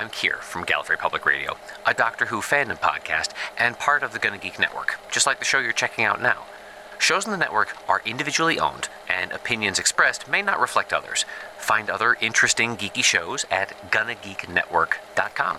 I'm Kier from Gallifrey Public Radio, a Doctor Who fandom podcast and part of the Gonna Geek Network, just like the show you're checking out now. Shows in the network are individually owned, and opinions expressed may not reflect others. Find other interesting geeky shows at GonnaGeekNetwork.com.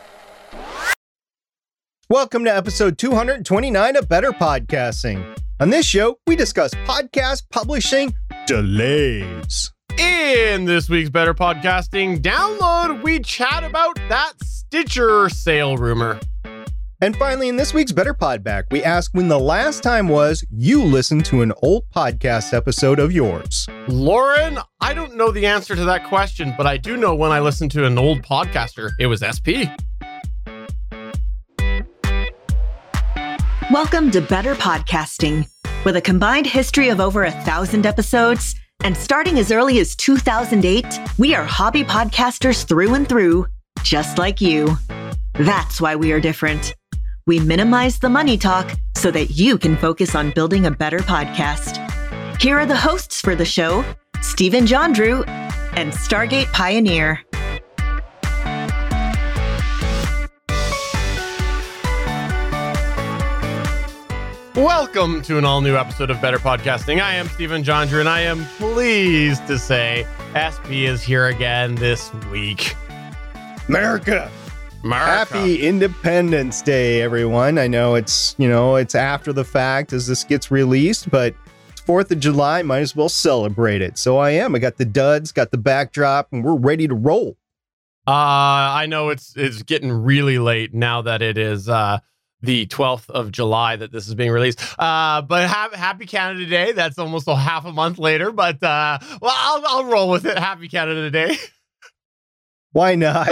Welcome to episode 229 of Better Podcasting. On this show, we discuss podcast publishing delays. In this week's Better Podcasting download, we chat about that Stitcher sale rumor. And finally, in this week's Better Pod Back, we ask when the last time was you listened to an old podcast episode of yours. Lauren, I don't know the answer to that question, but I do know when I listened to an old podcaster, it was SP. Welcome to Better Podcasting. With a combined history of over a thousand episodes and starting as early as 2008, we are hobby podcasters through and through, just like you. That's why we are different. We minimize the money talk so that you can focus on building a better podcast. Here are the hosts for the show Stephen John Drew and Stargate Pioneer. Welcome to an all new episode of Better Podcasting. I am Stephen John Drew, and I am pleased to say SP is here again this week. America! America. Happy Independence Day, everyone. I know it's, you know, it's after the fact as this gets released, but it's 4th of July, might as well celebrate it. So I am. I got the duds, got the backdrop, and we're ready to roll. Uh, I know it's it's getting really late now that it is uh the 12th of July that this is being released. Uh, but ha- happy Canada Day. That's almost a half a month later, but uh, well, I'll, I'll roll with it. Happy Canada Day. Why not?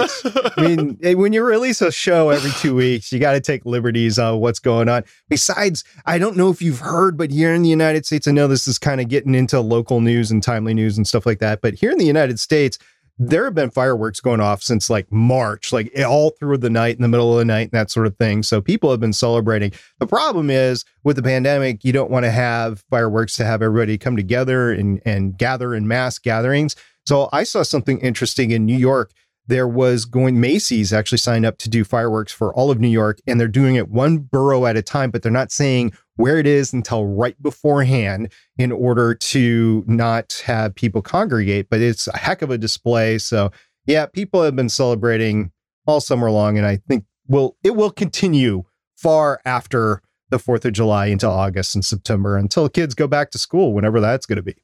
I mean, when you release a show every two weeks, you got to take liberties on what's going on. Besides, I don't know if you've heard, but here in the United States, I know this is kind of getting into local news and timely news and stuff like that. But here in the United States, there have been fireworks going off since like March, like eh, all through the night, in the middle of the night, and that sort of thing. So people have been celebrating. The problem is with the pandemic, you don't want to have fireworks to have everybody come together and, and gather in mass gatherings. So I saw something interesting in New York. There was going, Macy's actually signed up to do fireworks for all of New York, and they're doing it one borough at a time, but they're not saying where it is until right beforehand in order to not have people congregate. But it's a heck of a display. So yeah, people have been celebrating all summer long, and I think will it will continue far after the Fourth of July into August and September until kids go back to school, whenever that's going to be.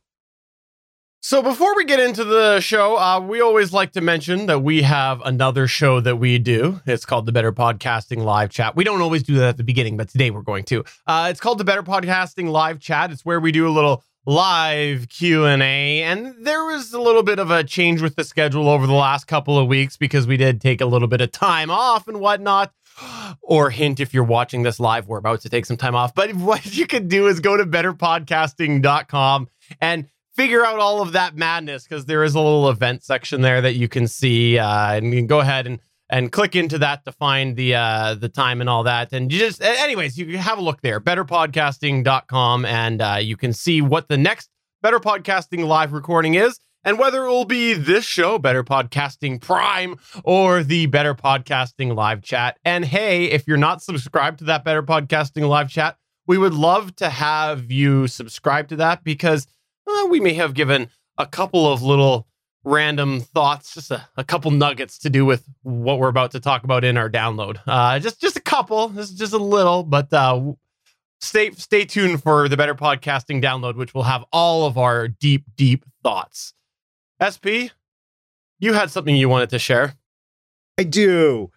So before we get into the show, uh, we always like to mention that we have another show that we do. It's called the Better Podcasting Live Chat. We don't always do that at the beginning, but today we're going to. Uh, it's called the Better Podcasting Live Chat. It's where we do a little live Q&A and there was a little bit of a change with the schedule over the last couple of weeks because we did take a little bit of time off and whatnot or hint if you're watching this live we're about to take some time off but what you could do is go to betterpodcasting.com and figure out all of that madness because there is a little event section there that you can see uh, and you can go ahead and and click into that to find the uh the time and all that. And you just anyways you have a look there betterpodcasting.com and uh, you can see what the next better podcasting live recording is and whether it will be this show better podcasting prime or the better podcasting live chat. And hey if you're not subscribed to that better podcasting live chat we would love to have you subscribe to that because uh, we may have given a couple of little random thoughts, just a, a, couple nuggets to do with what we're about to talk about in our download. Uh, just just a couple, just just a little, but uh, stay stay tuned for the better podcasting download, which will have all of our deep deep thoughts. SP, you had something you wanted to share. I do.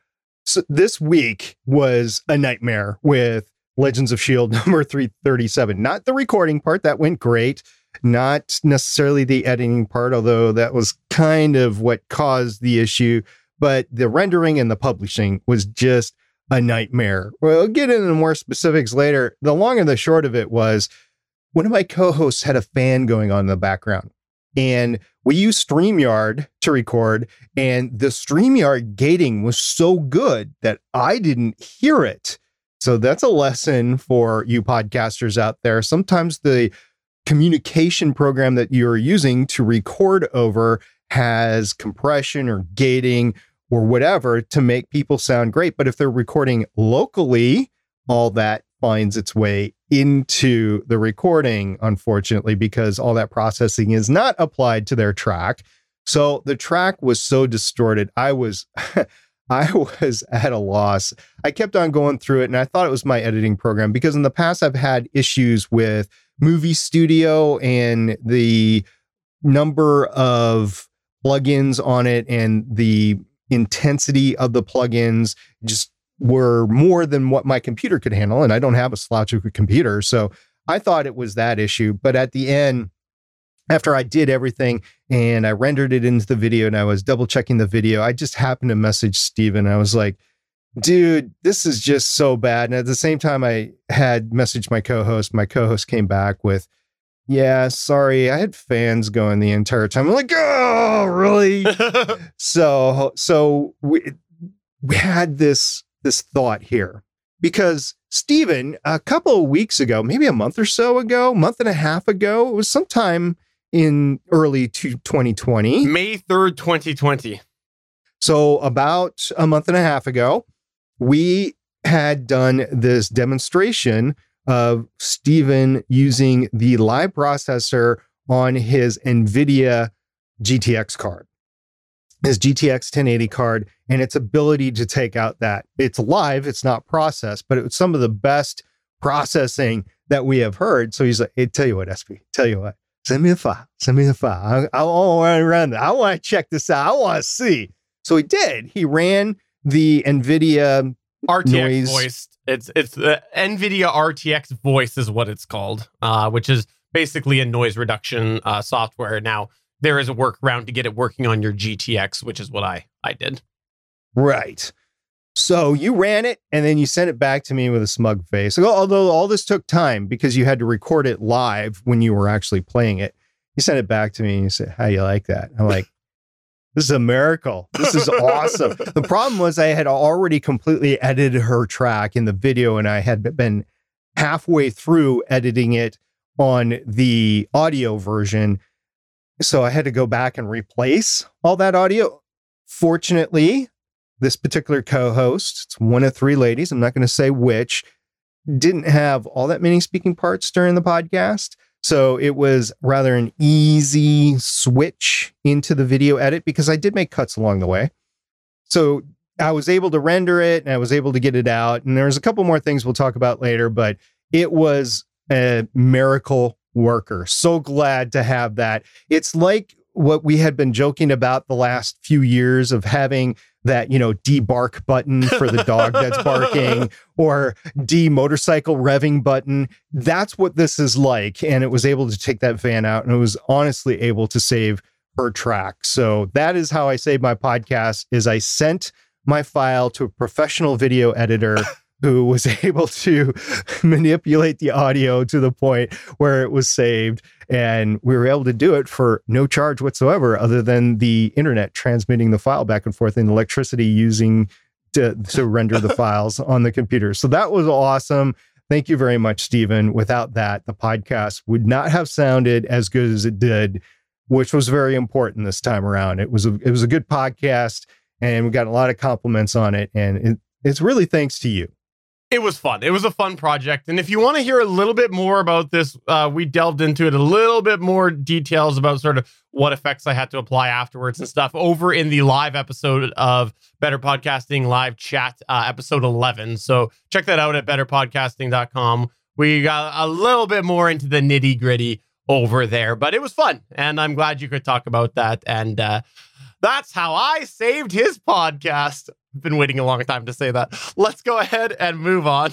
So this week was a nightmare with Legends of S.H.I.E.L.D. number 337. Not the recording part that went great not necessarily the editing part, although that was kind of what caused the issue. But the rendering and the publishing was just a nightmare. We'll get into more specifics later. The long and the short of it was one of my co hosts had a fan going on in the background. And we used StreamYard to record, and the StreamYard gating was so good that I didn't hear it. So that's a lesson for you podcasters out there. Sometimes the communication program that you're using to record over has compression or gating or whatever to make people sound great. But if they're recording locally, all that finds its way into the recording, unfortunately, because all that processing is not applied to their track. So the track was so distorted. I was. I was at a loss. I kept on going through it and I thought it was my editing program because in the past I've had issues with Movie Studio and the number of plugins on it and the intensity of the plugins just were more than what my computer could handle. And I don't have a slouch of a computer. So I thought it was that issue. But at the end, after I did everything and I rendered it into the video and I was double checking the video, I just happened to message Stephen. I was like, dude, this is just so bad. And at the same time, I had messaged my co host. My co host came back with, yeah, sorry, I had fans going the entire time. I'm like, oh, really? so, so we, we had this this thought here because Stephen, a couple of weeks ago, maybe a month or so ago, month and a half ago, it was sometime in early 2020. May 3rd, 2020. So, about a month and a half ago, we had done this demonstration of Stephen using the live processor on his NVIDIA GTX card, his GTX 1080 card, and its ability to take out that. It's live, it's not processed, but it was some of the best processing that we have heard. So he's like, hey, tell you what, SP, tell you what, send me the file, send me the file. I, I want to run I want to check this out. I want to see. So he did. He ran the NVIDIA RTX noise. voice. It's it's the NVIDIA RTX voice is what it's called, uh, which is basically a noise reduction uh, software. Now there is a workaround to get it working on your GTX, which is what I I did. Right. So you ran it and then you sent it back to me with a smug face. Although all this took time because you had to record it live when you were actually playing it. You sent it back to me and you said, How you like that? I'm like, This is a miracle. This is awesome. the problem was I had already completely edited her track in the video and I had been halfway through editing it on the audio version. So I had to go back and replace all that audio. Fortunately, this particular co-host, it's one of three ladies, I'm not going to say which, didn't have all that many speaking parts during the podcast. So it was rather an easy switch into the video edit because I did make cuts along the way. So I was able to render it and I was able to get it out. And there's a couple more things we'll talk about later, but it was a miracle worker. So glad to have that. It's like what we had been joking about the last few years of having that you know debark button for the dog that's barking or d motorcycle revving button. That's what this is like. And it was able to take that van out and it was honestly able to save her track. So that is how i save my podcast is i sent my file to a professional video editor who was able to manipulate the audio to the point where it was saved. And we were able to do it for no charge whatsoever, other than the internet transmitting the file back and forth and electricity using to, to render the files on the computer. So that was awesome. Thank you very much, Stephen. Without that, the podcast would not have sounded as good as it did, which was very important this time around. It was a, it was a good podcast, and we got a lot of compliments on it. And it, it's really thanks to you. It was fun. It was a fun project. And if you want to hear a little bit more about this, uh, we delved into it a little bit more details about sort of what effects I had to apply afterwards and stuff over in the live episode of Better Podcasting Live Chat, uh, episode 11. So check that out at betterpodcasting.com. We got a little bit more into the nitty gritty over there, but it was fun. And I'm glad you could talk about that. And uh, that's how I saved his podcast been waiting a long time to say that. Let's go ahead and move on.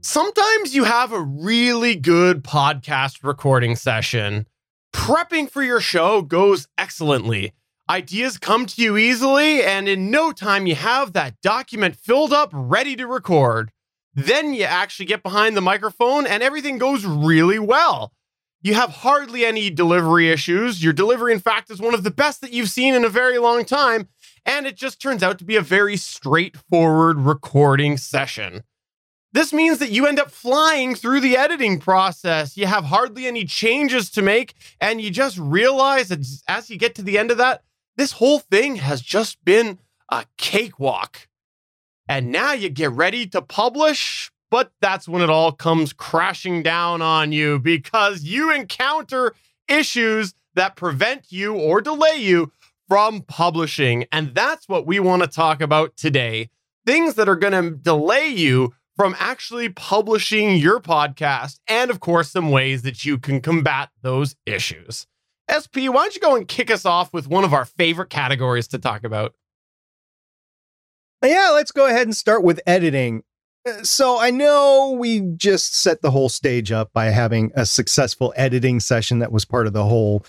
Sometimes you have a really good podcast recording session. Prepping for your show goes excellently. Ideas come to you easily, and in no time, you have that document filled up, ready to record. Then you actually get behind the microphone and everything goes really well. You have hardly any delivery issues. Your delivery, in fact, is one of the best that you've seen in a very long time. And it just turns out to be a very straightforward recording session. This means that you end up flying through the editing process. You have hardly any changes to make, and you just realize that as you get to the end of that, this whole thing has just been a cakewalk. And now you get ready to publish, but that's when it all comes crashing down on you because you encounter issues that prevent you or delay you from publishing. And that's what we want to talk about today things that are going to delay you from actually publishing your podcast, and of course, some ways that you can combat those issues. SP, why don't you go and kick us off with one of our favorite categories to talk about? Yeah, let's go ahead and start with editing. Uh, so I know we just set the whole stage up by having a successful editing session that was part of the whole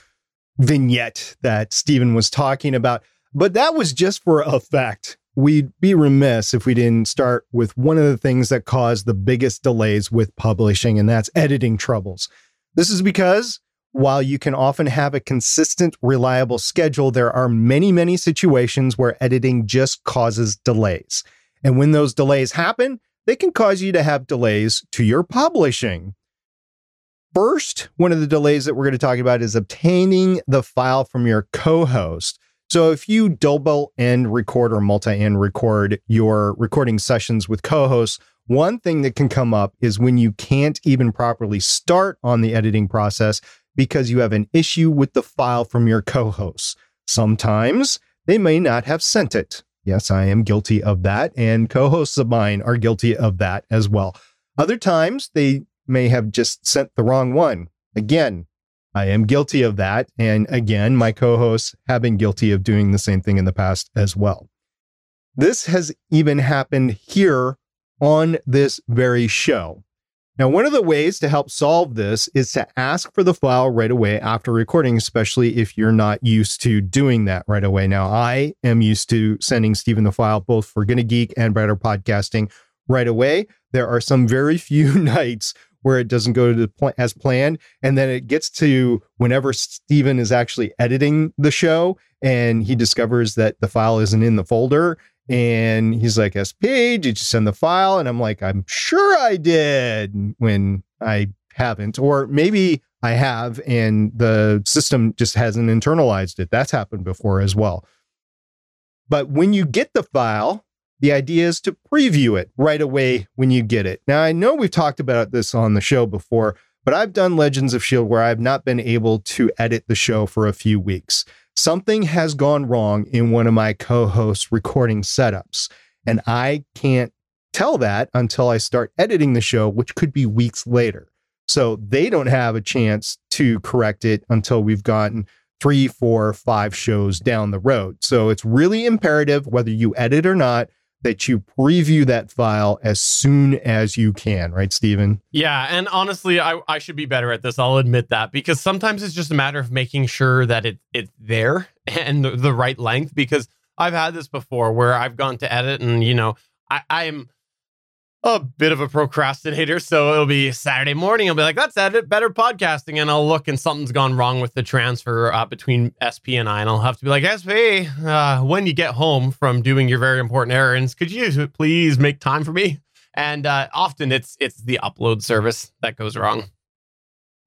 vignette that Stephen was talking about, but that was just for effect. We'd be remiss if we didn't start with one of the things that caused the biggest delays with publishing, and that's editing troubles. This is because while you can often have a consistent, reliable schedule, there are many, many situations where editing just causes delays. And when those delays happen, they can cause you to have delays to your publishing. First, one of the delays that we're going to talk about is obtaining the file from your co host. So, if you double end record or multi end record your recording sessions with co hosts, one thing that can come up is when you can't even properly start on the editing process because you have an issue with the file from your co hosts. Sometimes they may not have sent it. Yes, I am guilty of that, and co hosts of mine are guilty of that as well. Other times they may have just sent the wrong one. Again, I am guilty of that. And again, my co hosts have been guilty of doing the same thing in the past as well. This has even happened here on this very show. Now, one of the ways to help solve this is to ask for the file right away after recording, especially if you're not used to doing that right away. Now, I am used to sending Stephen the file both for Gonna Geek and Better Podcasting right away. There are some very few nights where it doesn't go to pl- as planned. And then it gets to whenever Stephen is actually editing the show and he discovers that the file isn't in the folder. And he's like, SP, did you send the file? And I'm like, I'm sure I did when I haven't. Or maybe I have and the system just hasn't internalized it. That's happened before as well. But when you get the file, the idea is to preview it right away when you get it. Now, I know we've talked about this on the show before, but I've done Legends of S.H.I.E.L.D. where I've not been able to edit the show for a few weeks. Something has gone wrong in one of my co hosts' recording setups, and I can't tell that until I start editing the show, which could be weeks later. So they don't have a chance to correct it until we've gotten three, four, five shows down the road. So it's really imperative, whether you edit or not, that you preview that file as soon as you can, right, Stephen? Yeah. And honestly, I, I should be better at this. I'll admit that because sometimes it's just a matter of making sure that it it's there and the, the right length. Because I've had this before where I've gone to edit and, you know, I, I'm a bit of a procrastinator. So it'll be Saturday morning. I'll be like, that's edit better podcasting. And I'll look and something's gone wrong with the transfer uh, between SP and I. And I'll have to be like, SP, uh, when you get home from doing your very important errands, could you please make time for me? And uh, often it's it's the upload service that goes wrong.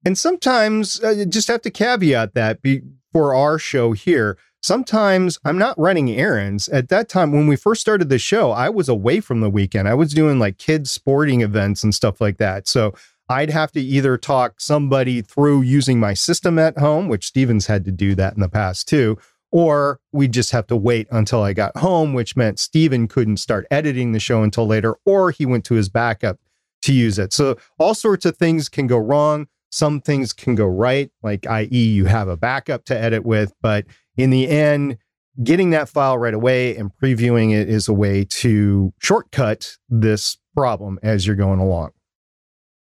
And sometimes uh, you just have to caveat that be, for our show here sometimes I'm not running errands. At that time, when we first started the show, I was away from the weekend. I was doing like kids' sporting events and stuff like that. So I'd have to either talk somebody through using my system at home, which Stephens had to do that in the past too, or we'd just have to wait until I got home, which meant Stephen couldn't start editing the show until later, or he went to his backup to use it. So all sorts of things can go wrong. Some things can go right, like i.e., you have a backup to edit with, but in the end, getting that file right away and previewing it is a way to shortcut this problem as you're going along.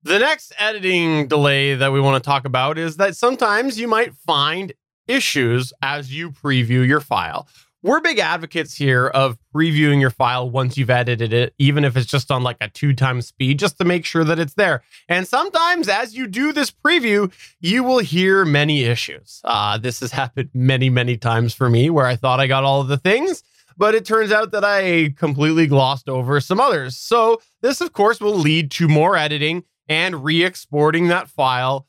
The next editing delay that we want to talk about is that sometimes you might find issues as you preview your file we're big advocates here of previewing your file once you've edited it, even if it's just on like a two times speed, just to make sure that it's there. And sometimes as you do this preview, you will hear many issues. Uh, this has happened many, many times for me where I thought I got all of the things, but it turns out that I completely glossed over some others. So this, of course, will lead to more editing and re-exporting that file.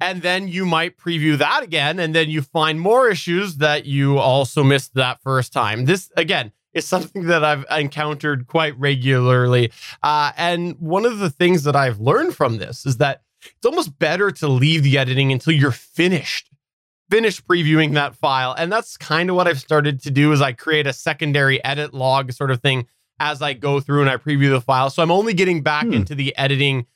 And then you might preview that again, and then you find more issues that you also missed that first time. This again is something that I've encountered quite regularly. Uh, and one of the things that I've learned from this is that it's almost better to leave the editing until you're finished finished previewing that file and that's kind of what i've started to do is i create a secondary edit log sort of thing as i go through and i preview the file so i'm only getting back hmm. into the editing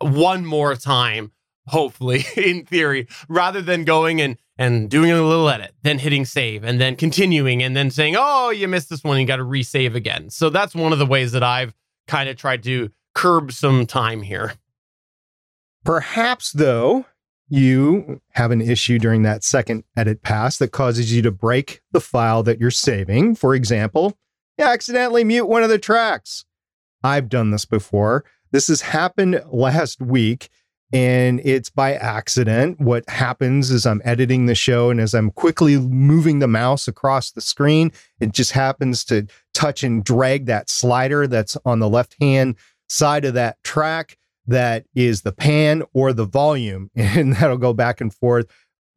one more time hopefully in theory rather than going and and doing a little edit then hitting save and then continuing and then saying oh you missed this one you got to resave again so that's one of the ways that i've kind of tried to curb some time here Perhaps, though, you have an issue during that second edit pass that causes you to break the file that you're saving. For example, you accidentally mute one of the tracks. I've done this before. This has happened last week and it's by accident. What happens is I'm editing the show, and as I'm quickly moving the mouse across the screen, it just happens to touch and drag that slider that's on the left hand side of that track that is the pan or the volume, and that'll go back and forth.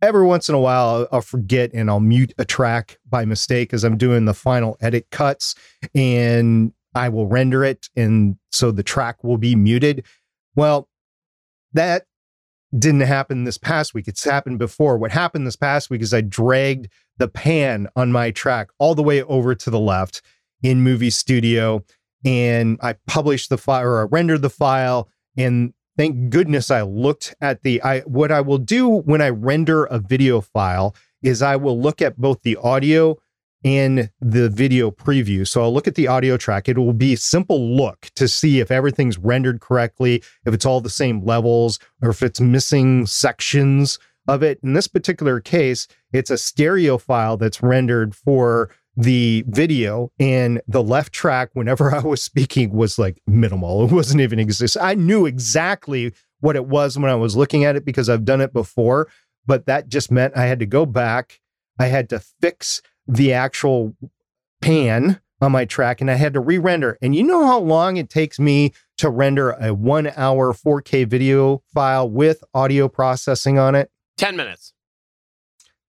Every once in a while, I'll, forget and I'll mute a track by mistake as I'm doing the final edit cuts, and I will render it, and so the track will be muted. Well, that didn't happen this past week. It's happened before. What happened this past week is I dragged the pan on my track all the way over to the left in Movie Studio, and I published the file or I rendered the file and thank goodness I looked at the I what I will do when I render a video file is I will look at both the audio and the video preview. So I'll look at the audio track. It will be a simple look to see if everything's rendered correctly, if it's all the same levels, or if it's missing sections of it. In this particular case, it's a stereo file that's rendered for the video and the left track whenever I was speaking was like minimal. It wasn't even exist. I knew exactly what it was when I was looking at it because I've done it before, but that just meant I had to go back. I had to fix the actual pan on my track and I had to re-render. And you know how long it takes me to render a 1 hour 4K video file with audio processing on it? 10 minutes.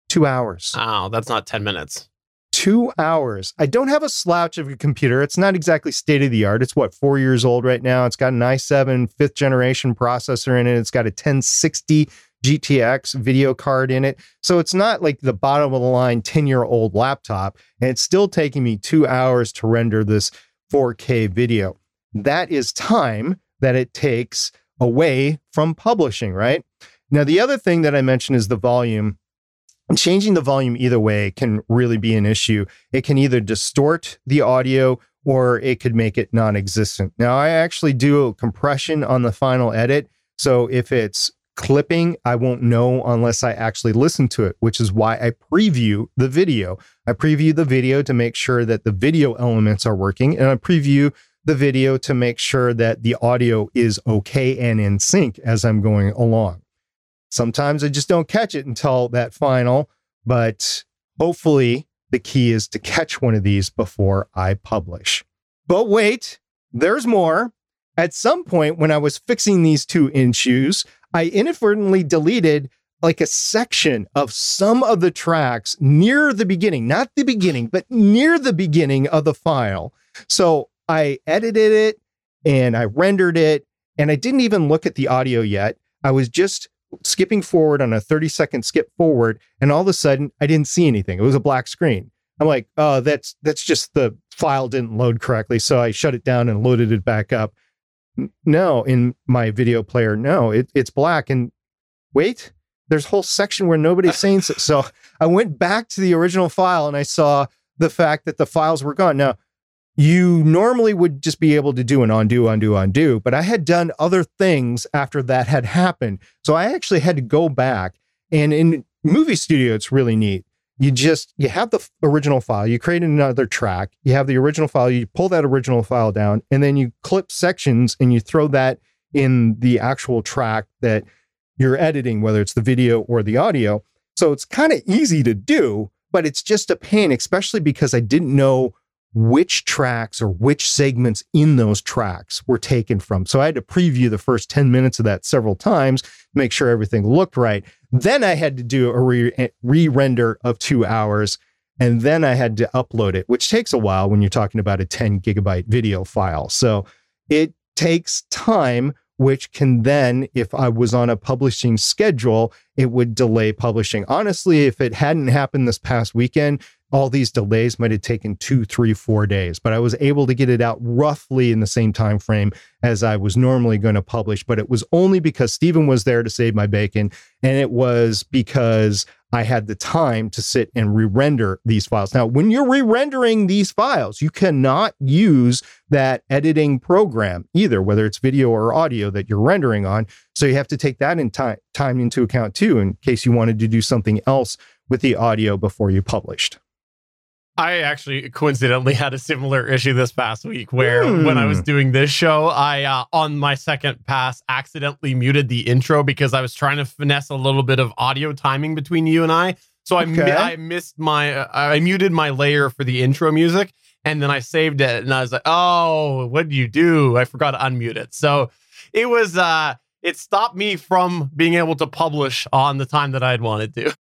2 hours. Oh, that's not 10 minutes two hours. I don't have a slouch of a computer. It's not exactly state of the art. It's what, four years old right now. It's got an i7 fifth generation processor in it. It's got a 1060 GTX video card in it. So it's not like the bottom of the line 10 year old laptop. And it's still taking me two hours to render this 4K video. That is time that it takes away from publishing, right? Now, the other thing that I mentioned is the volume changing the volume either way can really be an issue. It can either distort the audio or it could make it non existent. Now, I actually do a compression on the final edit. So if it's clipping, I won't know unless I actually listen to it, which is why I preview the video. I preview the video to make sure that the video elements are working, and I preview the video to make sure that the audio is okay and in sync as I'm going along. Sometimes I just don't catch it until that final, but hopefully the key is to catch one of these before I publish. But wait, there's more. At some point, when I was fixing these two issues, I inadvertently deleted like a section of some of the tracks near the beginning, not the beginning, but near the beginning of the file. So I edited it and I rendered it, and I didn't even look at the audio yet. I was just skipping forward on a 30 second skip forward and all of a sudden I didn't see anything. It was a black screen. I'm like, oh, that's that's just the file didn't load correctly. So I shut it down and loaded it back up. No, in my video player, no, it, it's black. And wait, there's a whole section where nobody's saying so. So I went back to the original file and I saw the fact that the files were gone. Now, you normally would just be able to do an undo, undo, undo. But I had done other things after that had happened. So I actually had to go back. And in movie studio, it's really neat. You just you have the original file, you create another track, you have the original file, you pull that original file down, and then you clip sections and you throw that in the actual track that you're editing, whether it's the video or the audio. So it's kind of easy to do, but it's just a pain, especially because I didn't know which tracks or which segments in those tracks were taken from. So I had to preview the first 10 minutes of that several times, make sure everything looked right. Then I had to do a re eh, render of two hours. And then I had to upload it, which takes a while when you're talking about a 10 gigabyte video file. So it takes time, which can then, if I was on a publishing schedule, it would delay publishing. Honestly, if it hadn't happened this past weekend, all these delays might have taken two, three, four days, but I was able to get it out roughly in the same time frame as I was normally going to publish. But it was only because Stephen was there to save my bacon, and it was because I had the time to sit and re-render these files. Now, when you're re-rendering these files, you cannot use that editing program either, whether it's video or audio that you're rendering on. So you have to take that in time time into account too, in case you wanted to do something else with the audio before you published. I actually coincidentally had a similar issue this past week where mm. when I was hmm. doing this show, I uh, on my second pass accidentally muted the intro because I was trying to finesse a little bit of audio timing between you and I. So I okay. I missed my uh, I muted my layer for the intro music and then I saved it and I was like, "Oh, what did you do? I forgot to unmute it." So it was uh it stopped me from being able to publish on the time that I had wanted to.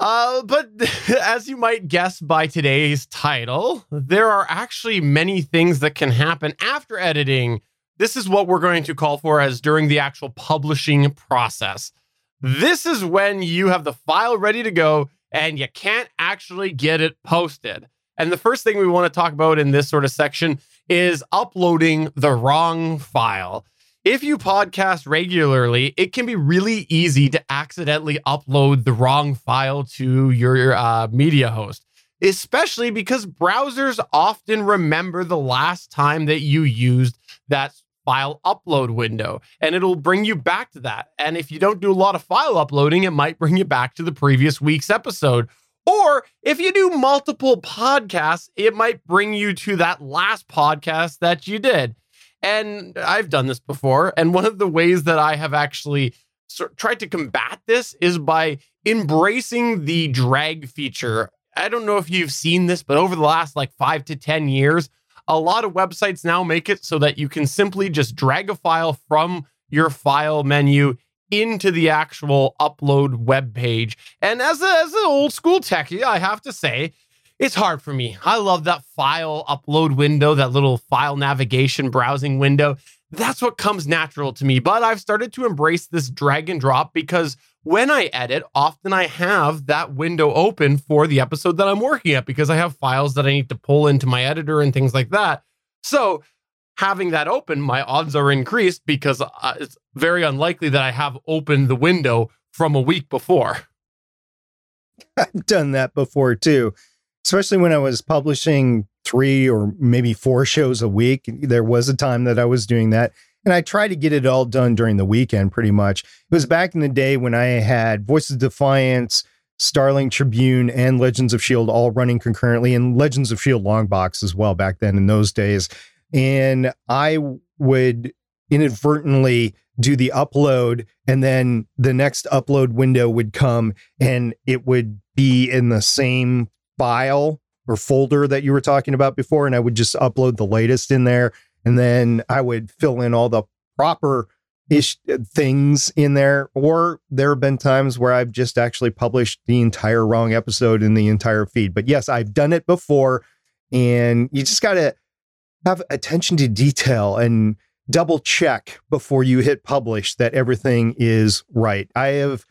Uh, but as you might guess by today's title, there are actually many things that can happen after editing. This is what we're going to call for as during the actual publishing process. This is when you have the file ready to go and you can't actually get it posted. And the first thing we want to talk about in this sort of section is uploading the wrong file. If you podcast regularly, it can be really easy to accidentally upload the wrong file to your uh, media host, especially because browsers often remember the last time that you used that file upload window and it'll bring you back to that. And if you don't do a lot of file uploading, it might bring you back to the previous week's episode. Or if you do multiple podcasts, it might bring you to that last podcast that you did. And I've done this before. And one of the ways that I have actually tried to combat this is by embracing the drag feature. I don't know if you've seen this, but over the last like five to 10 years, a lot of websites now make it so that you can simply just drag a file from your file menu into the actual upload web page. And as, a, as an old school techie, I have to say, it's hard for me. I love that file upload window, that little file navigation browsing window. That's what comes natural to me. But I've started to embrace this drag and drop because when I edit, often I have that window open for the episode that I'm working at because I have files that I need to pull into my editor and things like that. So having that open, my odds are increased because uh, it's very unlikely that I have opened the window from a week before. I've done that before too especially when I was publishing three or maybe four shows a week. There was a time that I was doing that. And I tried to get it all done during the weekend pretty much. It was back in the day when I had Voices of Defiance, Starling Tribune, and Legends of S.H.I.E.L.D. all running concurrently, and Legends of S.H.I.E.L.D. Longbox as well back then in those days. And I would inadvertently do the upload, and then the next upload window would come and it would be in the same file or folder that you were talking about before, and I would just upload the latest in there, and then I would fill in all the proper ish uh, things in there. Or there have been times where I've just actually published the entire wrong episode in the entire feed. But yes, I've done it before, and you just got to have attention to detail and double check before you hit publish that everything is right. I have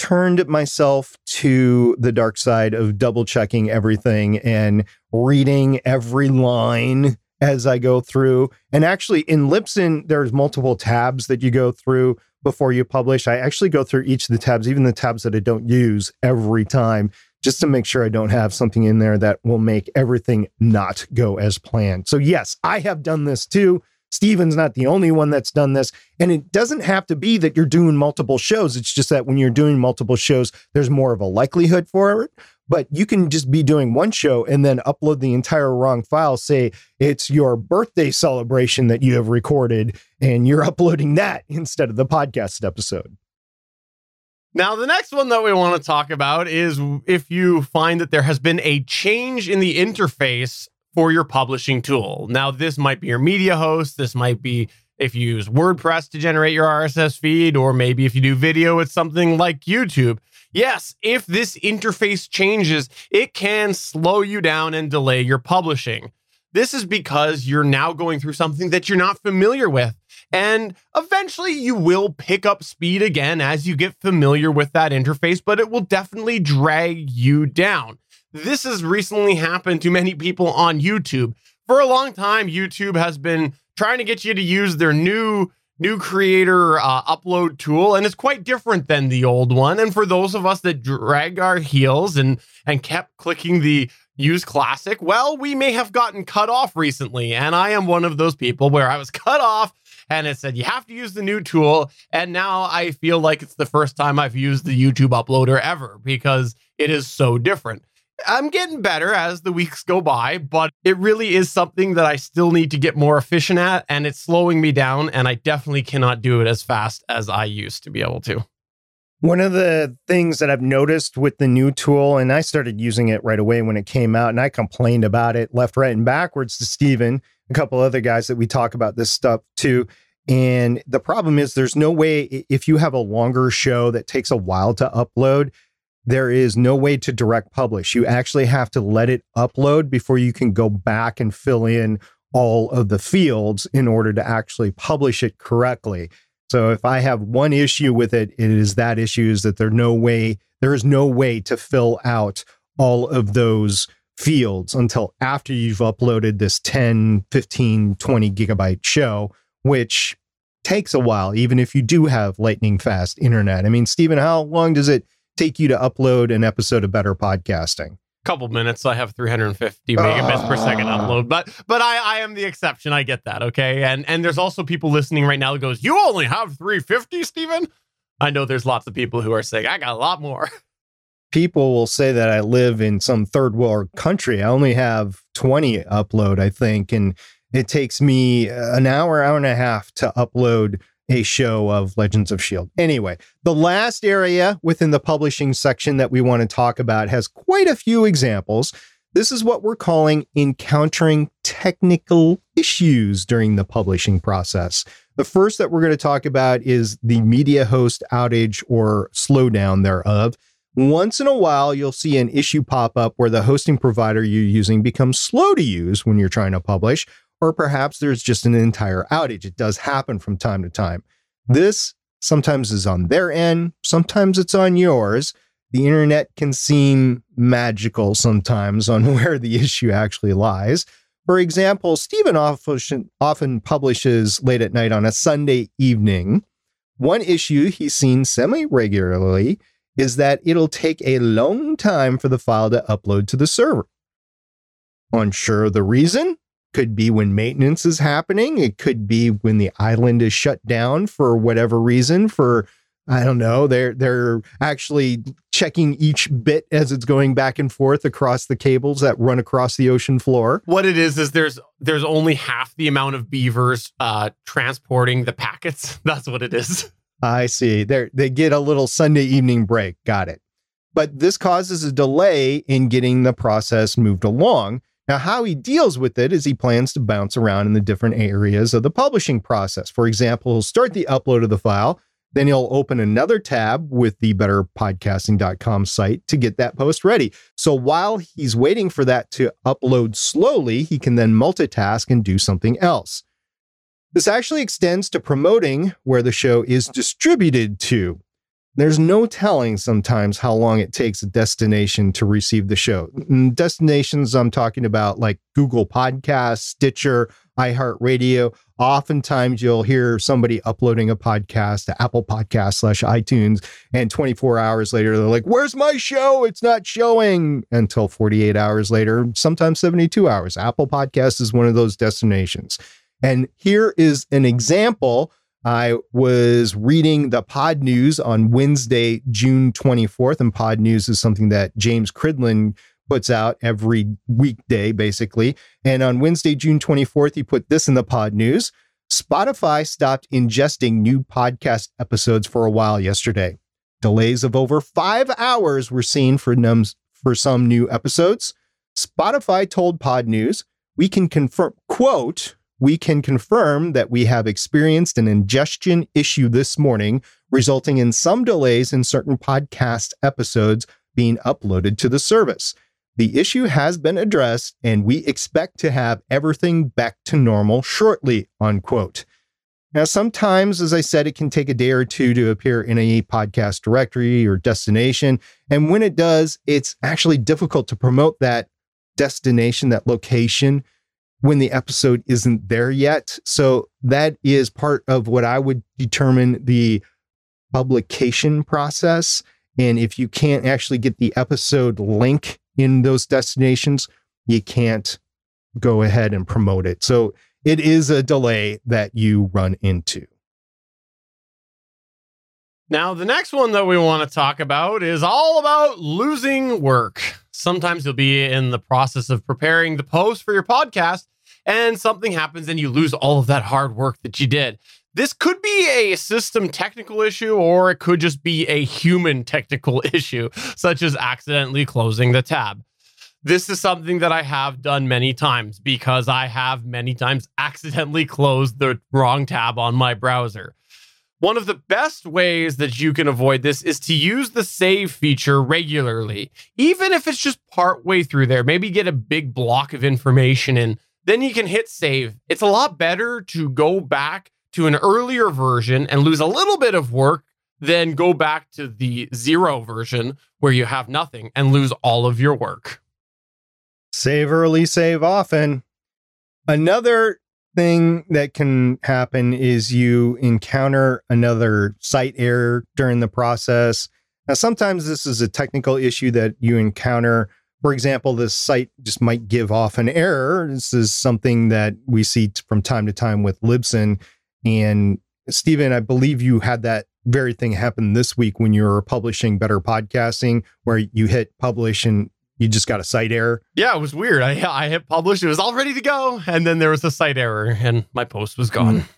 turned myself to the dark side of double checking everything and reading every line as I go through. And actually, in Libsyn, there's multiple tabs that you go through before you publish. I actually go through each of the tabs, even the tabs that I don't use every time, just to make sure I don't have something in there that will make everything not go as planned. So, yes, I have done this too. Stephen's not the only one that's done this. And it doesn't have to be that you're doing multiple shows. It's just that when you're doing multiple shows, there's more of a likelihood for it. But you can just be doing one show and then upload the entire wrong file. Say it's your birthday celebration that you have recorded, and you're uploading that instead of the podcast episode. Now, the next one that we want to talk about is if you find that there has been a change in the interface for your publishing tool. Now, this might be your media host. This might be if you use WordPress to generate your RSS feed, or maybe if you do video, it's something like YouTube. Yes, if this interface changes, it can slow you down and delay your publishing. This is because you're now going through something that you're not familiar with. And eventually you will pick up speed again as you get familiar with that interface, but it will definitely drag you down. This has recently happened to many people on YouTube. For a long time, YouTube has been trying to get you to use their new new creator uh, upload tool and it's quite different than the old one and for those of us that drag our heels and and kept clicking the use classic well we may have gotten cut off recently and i am one of those people where i was cut off and it said you have to use the new tool. And now I feel like it's the first time I've used the YouTube uploader ever because it is so different. I'm getting better as the weeks go by, but it really is something that I still need to get more efficient at, and it's slowing me down. And I definitely cannot do it as fast as I used to be able to. One of the things that I've noticed with the new tool, and I started using it right away when it came out, and I complained about it left, right, and backwards to Stephen a couple other guys that we talk about this stuff too. And the problem is, there's no way, if you have a longer show that takes a while to upload, there is no way to direct publish. You actually have to let it upload before you can go back and fill in all of the fields in order to actually publish it correctly. So if I have one issue with it, it is that issue is that there no way there is no way to fill out all of those fields until after you've uploaded this 10, 15, 20 gigabyte show, which takes a while, even if you do have lightning fast internet. I mean, Stephen, how long does it take you to upload an episode of Better Podcasting? Couple minutes. I have 350 megabits uh, per second ah. upload, but but I I am the exception. I get that. Okay, and and there's also people listening right now that goes, "You only have 350, Stephen." I know there's lots of people who are saying I got a lot more. people will say that I live in some third world country. I only have 20 upload, I think, and it takes me an hour, hour and a half to upload a show of Legends of S.H.I.E.L.D. Anyway, the last area within the publishing section that we want to talk about has quite a few examples. This is what we're calling encountering technical issues during the publishing process. The first that we're going to talk about is the media host outage or slowdown thereof. Once in a while, you'll see an issue pop up where the hosting provider you're using becomes slow to use when you're trying to publish, or perhaps there's just an entire outage. It does happen from time to time. This sometimes is on their end, sometimes it's on yours. The internet can seem magical sometimes on where the issue actually lies. For example, Stephen often, publishes late at night on a Sunday evening. One issue he's seen semi regularly is that it'll take a long time for the file to upload to the server. Unsure the reason? Could be when maintenance is happening. It could be when the island is shut down for whatever reason. For I don't know. They're they're actually checking each bit as it's going back and forth across the cables that run across the ocean floor. What it is is there's there's only half the amount of beavers uh, transporting the packets. That's what it is. I see. They they get a little Sunday evening break. Got it. But this causes a delay in getting the process moved along. Now, how he deals with it is he plans to bounce around in the different areas of the publishing process. For example, he'll start the upload of the file, then he'll open another tab with the betterpodcasting.com site to get that post ready. So while he's waiting for that to upload slowly, he can then multitask and do something else. This actually extends to promoting where the show is distributed to. There's no telling sometimes how long it takes a destination to receive the show. Destinations I'm talking about, like Google Podcasts, Stitcher, iHeartRadio. Oftentimes you'll hear somebody uploading a podcast to Apple Podcast slash iTunes, and 24 hours later, they're like, Where's my show? It's not showing until 48 hours later, sometimes 72 hours. Apple Podcast is one of those destinations. And here is an example. I was reading the Podnews on Wednesday, June 24th, and Podnews is something that James Cridland puts out every weekday, basically. And on Wednesday, June 24th, he put this in the Podnews Spotify stopped ingesting new podcast episodes for a while yesterday. Delays of over five hours were seen for, for some new episodes. Spotify told Podnews, we can confirm, quote, we can confirm that we have experienced an ingestion issue this morning, resulting in some delays in certain podcast episodes being uploaded to the service. The issue has been addressed, and we expect to have everything back to normal shortly, unquote. Now, sometimes, as I said, it can take a day or two to appear in a podcast directory or destination. And when it does, it's actually difficult to promote that destination, that location, when the episode isn't there yet. So that is part of what I would determine the publication process. And if you can't actually get the episode link in those destinations, you can't go ahead and promote it. So it is a delay that you run into. Now, the next one that we want to talk about is all about losing work. Sometimes you'll be in the process of preparing the post for your podcast, and something happens and you lose all of that hard work that you did. This could be a system technical issue, or it could just be a human technical issue, such as accidentally closing the tab. This is something that I have done many times because I have many times accidentally closed the wrong tab on my browser. One of the best ways that you can avoid this is to use the save feature regularly, even if it's just partway through there. Maybe get a big block of information and then you can hit save. It's a lot better to go back to an earlier version and lose a little bit of work than go back to the zero version where you have nothing and lose all of your work. Save early, save often. Another thing that can happen is you encounter another site error during the process. Now, sometimes this is a technical issue that you encounter. For example, this site just might give off an error. This is something that we see from time to time with Libsyn. And Stephen, I believe you had that very thing happen this week when you were publishing Better Podcasting, where you hit publish and you just got a site error. Yeah, it was weird. I I hit publish, it was all ready to go, and then there was a site error, and my post was gone. Mm.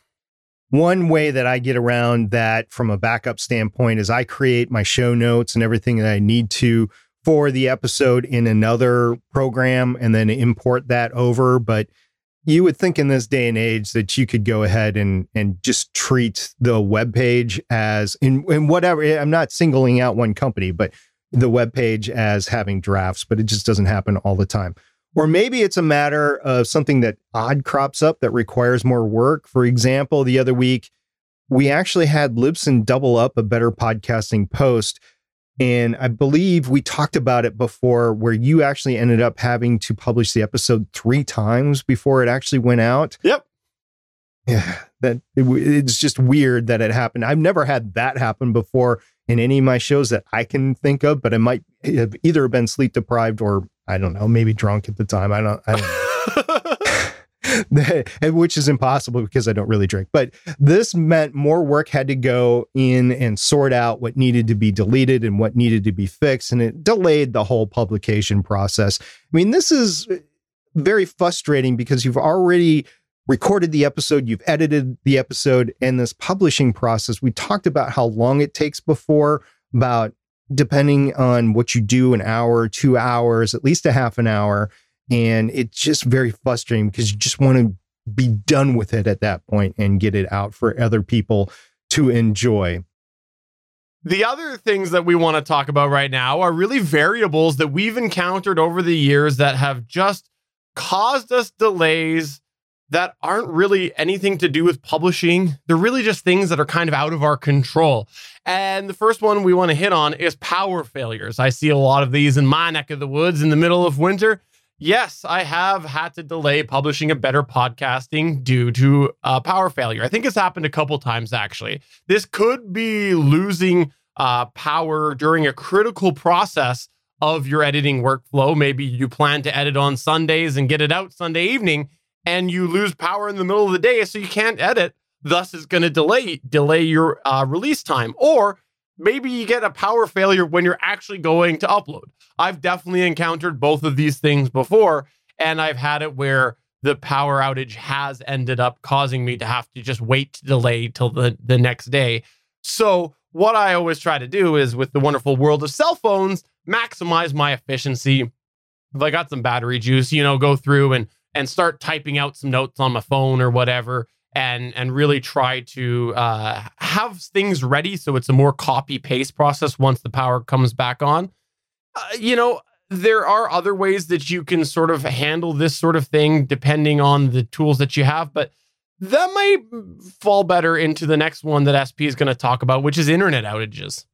One way that I get around that from a backup standpoint is I create my show notes and everything that I need to for the episode in another program and then import that over. But you would think in this day and age that you could go ahead and and just treat the web page as in, in whatever I'm not singling out one company, but the web page as having drafts, but it just doesn't happen all the time. Or maybe it's a matter of something that odd crops up that requires more work. For example, the other week, we actually had Libsyn double up a better podcasting post. And I believe we talked about it before where you actually ended up having to publish the episode three times before it actually went out. Yep. Yeah, that it, it's just weird that it happened. I've never had that happen before in any of my shows that I can think of, but it might have either been sleep deprived or I don't know, maybe drunk at the time. I don't, I don't know. which is impossible because I don't really drink. But this meant more work had to go in and sort out what needed to be deleted and what needed to be fixed. And it delayed the whole publication process. I mean, this is very frustrating because you've already recorded the episode, you've edited the episode, and this publishing process. We talked about how long it takes before, about depending on what you do, an hour, two hours, at least a half an hour. And it's just very frustrating because you just want to be done with it at that point and get it out for other people to enjoy. The other things that we want to talk about right now are really variables that we've encountered over the years that have just caused us delays that aren't really anything to do with publishing. They're really just things that are kind of out of our control. And the first one we want to hit on is power failures. I see a lot of these in my neck of the woods in the middle of winter. Yes, I have had to delay publishing a better podcasting due to uh, power failure. I think it's happened a couple times actually. This could be losing uh, power during a critical process of your editing workflow. Maybe you plan to edit on Sundays and get it out Sunday evening, and you lose power in the middle of the day, so you can't edit. Thus, it's going to delay delay your uh, release time. Or maybe you get a power failure when you're actually going to upload. I've definitely encountered both of these things before, and I've had it where the power outage has ended up causing me to have to just wait to delay till the, the next day. So, what I always try to do is with the wonderful world of cell phones, maximize my efficiency. If I got some battery juice, you know, go through and and start typing out some notes on my phone or whatever and and really try to uh, have things ready so it's a more copy paste process once the power comes back on. Uh, you know, there are other ways that you can sort of handle this sort of thing depending on the tools that you have, but that might fall better into the next one that SP is going to talk about, which is internet outages.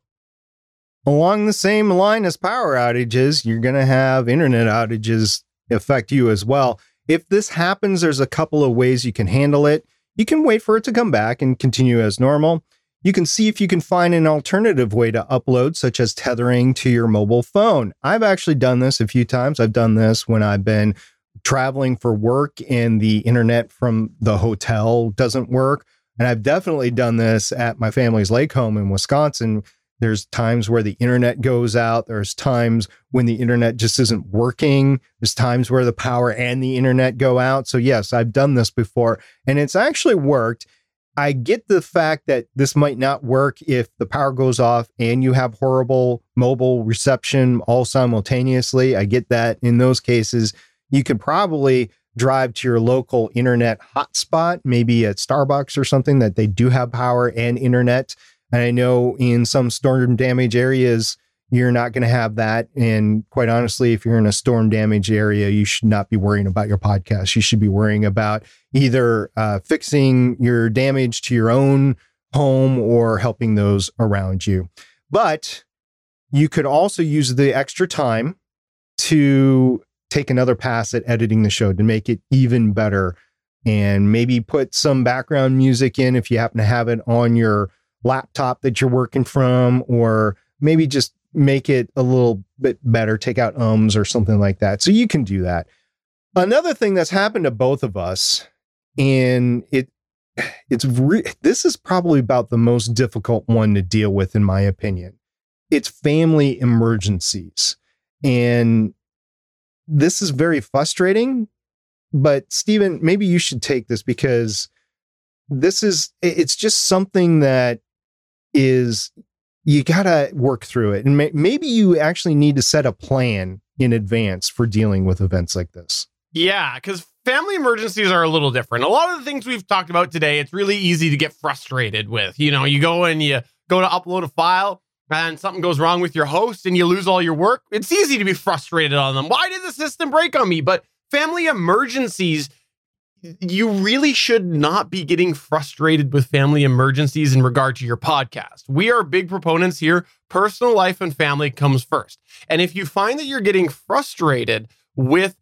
Along the same line as power outages, you're going to have internet outages affect you as well. If this happens, there's a couple of ways you can handle it. You can wait for it to come back and continue as normal. You can see if you can find an alternative way to upload, such as tethering to your mobile phone. I've actually done this a few times. I've done this when I've been traveling for work and the internet from the hotel doesn't work. And I've definitely done this at my family's lake home in Wisconsin. There's times where the internet goes out. There's times when the internet just isn't working. There's times where the power and the internet go out. So, yes, I've done this before and it's actually worked. I get the fact that this might not work if the power goes off and you have horrible mobile reception all simultaneously. I get that in those cases, you could probably drive to your local internet hotspot, maybe at Starbucks or something that they do have power and internet. And I know in some storm damage areas, you're not going to have that. And quite honestly, if you're in a storm damage area, you should not be worrying about your podcast. You should be worrying about either uh, fixing your damage to your own home or helping those around you. But you could also use the extra time to take another pass at editing the show to make it even better and maybe put some background music in if you happen to have it on your laptop that you're working from, or maybe just make it a little bit better, take out ums or something like that. So you can do that. Another thing that's happened to both of us, and it it's re- this is probably about the most difficult one to deal with, in my opinion. It's family emergencies. And this is very frustrating, but Stephen, maybe you should take this because this is it's just something that is you got to work through it and may, maybe you actually need to set a plan in advance for dealing with events like this. Yeah cuz family emergencies are a little different. A lot of the things we've talked about today it's really easy to get frustrated with. You know you go and you go to upload a file and something goes wrong with your host and you lose all your work. It's easy to be frustrated on them. Why did the system break on me? But family emergencies you really should not be getting frustrated with family emergencies in regard to your podcast. We are big proponents here. Personal life and family comes first. And if you find that you're getting frustrated with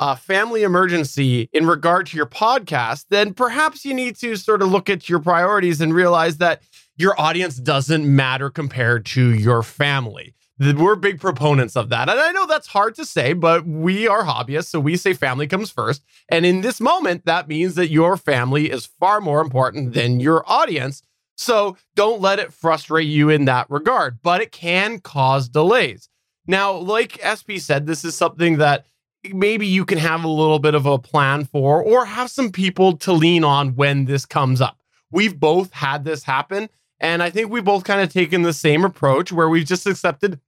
a family emergency in regard to your podcast, then perhaps you need to sort of look at your priorities and realize that your audience doesn't matter compared to your family we're big proponents of that. And I know that's hard to say, but we are hobbyists. So we say family comes first. And in this moment, that means that your family is far more important than your audience. So don't let it frustrate you in that regard, but it can cause delays. Now, like SP said, this is something that maybe you can have a little bit of a plan for or have some people to lean on when this comes up. We've both had this happen. And I think we both kind of taken the same approach where we've just accepted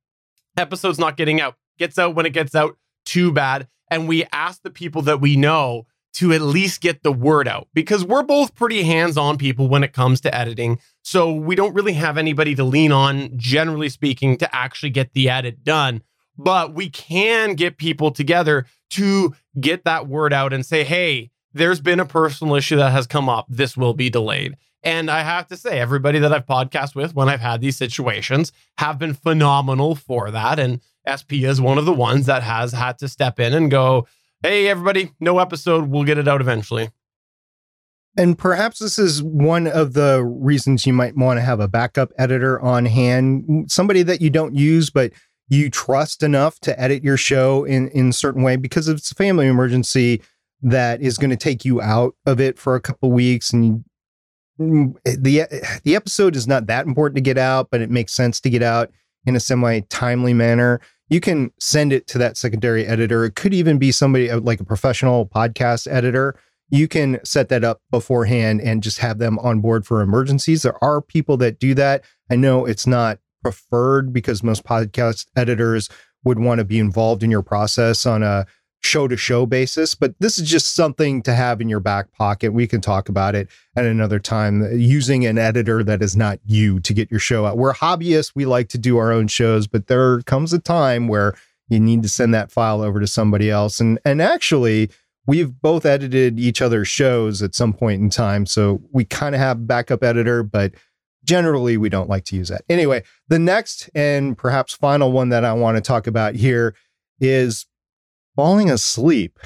episode's not getting out. Gets out when it gets out, too bad. And we ask the people that we know to at least get the word out because we're both pretty hands on people when it comes to editing. So we don't really have anybody to lean on, generally speaking, to actually get the edit done. But we can get people together to get that word out and say, hey, there's been a personal issue that has come up. This will be delayed. And I have to say, everybody that I've podcast with when I've had these situations have been phenomenal for that. And SP is one of the ones that has had to step in and go, hey, everybody, no episode. We'll get it out eventually. And perhaps this is one of the reasons you might want to have a backup editor on hand, somebody that you don't use, but you trust enough to edit your show in in a certain way because it's a family emergency that is going to take you out of it for a couple weeks and Mm, eh, the eh, the episode is not that important to get out, but it makes sense to get out in a semi timely manner. You can send it to that secondary editor. It could even be somebody uh, like a professional podcast editor. you can set that up beforehand and just have them on board for emergencies. There are people that do that. I know it's not preferred because most podcast editors would want to be involved in your process on a show to show basis, but this is just something to have in your back pocket. We can talk about it at another time using an editor that is not you to get your show out. We're hobbyists, we like to do our own shows, but there comes a time where you need to send that file over to somebody else. And and actually, we've both edited each other's shows at some point in time, so we kind of have backup editor, but generally we don't like to use that. Anyway, the next and perhaps final one that I want to talk about here is falling asleep.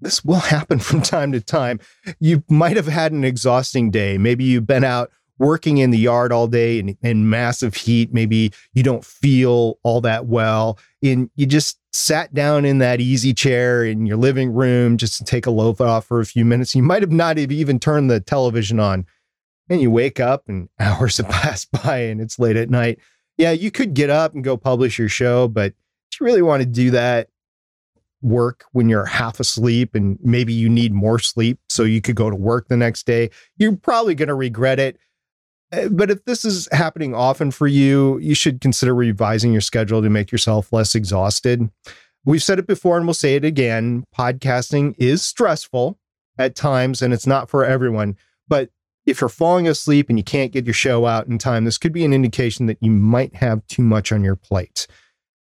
This will happen from time to time. You might have had an exhausting day. Maybe you've been out working in the yard all day in, in massive heat. Maybe you don't feel all that well. And you just sat down in that easy chair in your living room just to take a loaf off for a few minutes. You might have not have even turned the television on. And you wake up and hours have passed by and it's late at night. Yeah, you could get up and go publish your show, but do you really want to do that? Work when you're half asleep and maybe you need more sleep so you could go to work the next day, you're probably going to regret it. Eh, but if this is happening often for you, you should consider revising your schedule to make yourself less exhausted. We've said it before and we'll say it again podcasting is stressful at times and it's not for everyone. But if you're falling asleep and you can't get your show out in time, this could be an indication that you might have too much on your plate.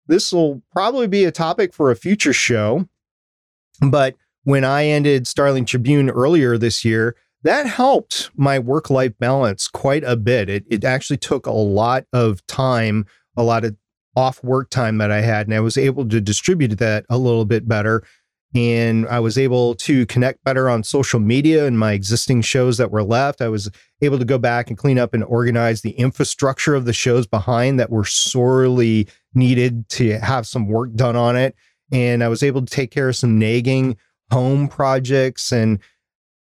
This will probably be a topic for a future show. But when I ended Starling Tribune earlier this year, that helped my work life balance quite a bit. It, it actually took a lot of time, a lot of off work time that I had, and I was able to distribute that a little bit better. And I was able to connect better on social media and my existing shows that were left. I was able to go back and clean up and organize the infrastructure of the shows behind that were sorely needed to have some work done on it. And I was able to take care of some nagging home projects. And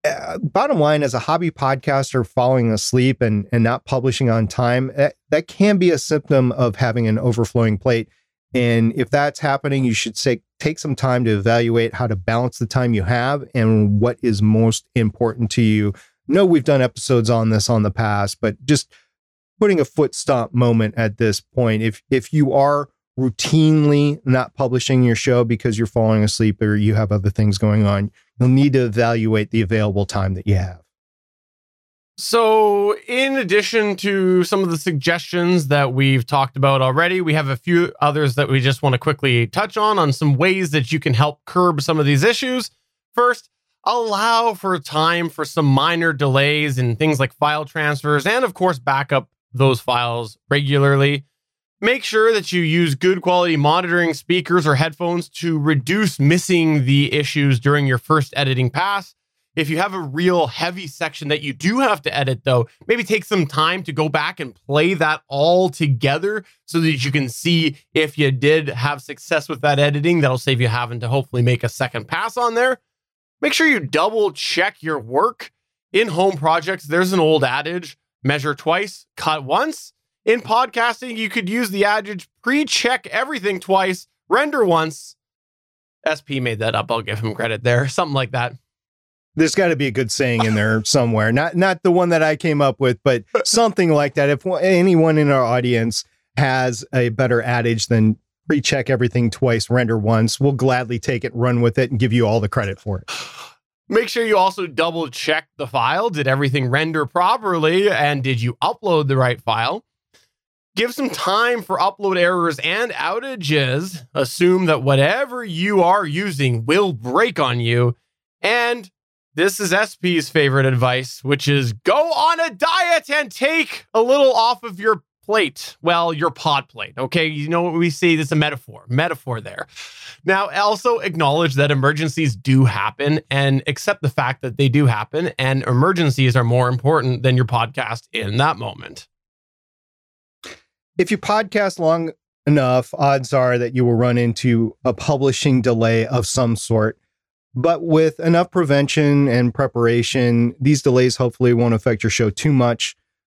uh, bottom line, as a hobby podcaster, falling asleep and, and not publishing on time, that, that can be a symptom of having an overflowing plate. And if that's happening, you should say, take some time to evaluate how to balance the time you have and what is most important to you. No, we've done episodes on this on the past, but just putting a foot stomp moment at this point. If if you are routinely not publishing your show because you're falling asleep or you have other things going on, you'll need to evaluate the available time that you have. So, in addition to some of the suggestions that we've talked about already, we have a few others that we just want to quickly touch on on some ways that you can help curb some of these issues. First, allow for time for some minor delays in things like file transfers and, of course, backup those files regularly. Make sure that you use good quality monitoring speakers or headphones to reduce missing the issues during your first editing pass. If you have a real heavy section that you do have to edit, though, maybe take some time to go back and play that all together so that you can see if you did have success with that editing. That'll save you having to hopefully make a second pass on there. Make sure you double check your work. In home projects, there's an old adage measure twice, cut once. In podcasting, you could use the adage pre check everything twice, render once. SP made that up. I'll give him credit there. Something like that. There's got to be a good saying in there somewhere. Not not the one that I came up with, but something like that. If anyone in our audience has a better adage than pre-check everything twice, render once, we'll gladly take it, run with it, and give you all the credit for it. Make sure you also double check the file. Did everything render properly? And did you upload the right file? Give some time for upload errors and outages. Assume that whatever you are using will break on you. And this is SP's favorite advice, which is go on a diet and take a little off of your plate. Well, your pod plate. Okay. You know what we see? This is a metaphor, metaphor there. Now, also acknowledge that emergencies do happen and accept the fact that they do happen. And emergencies are more important than your podcast in that moment. If you podcast long enough, odds are that you will run into a publishing delay of some sort. But with enough prevention and preparation, these delays hopefully won't affect your show too much.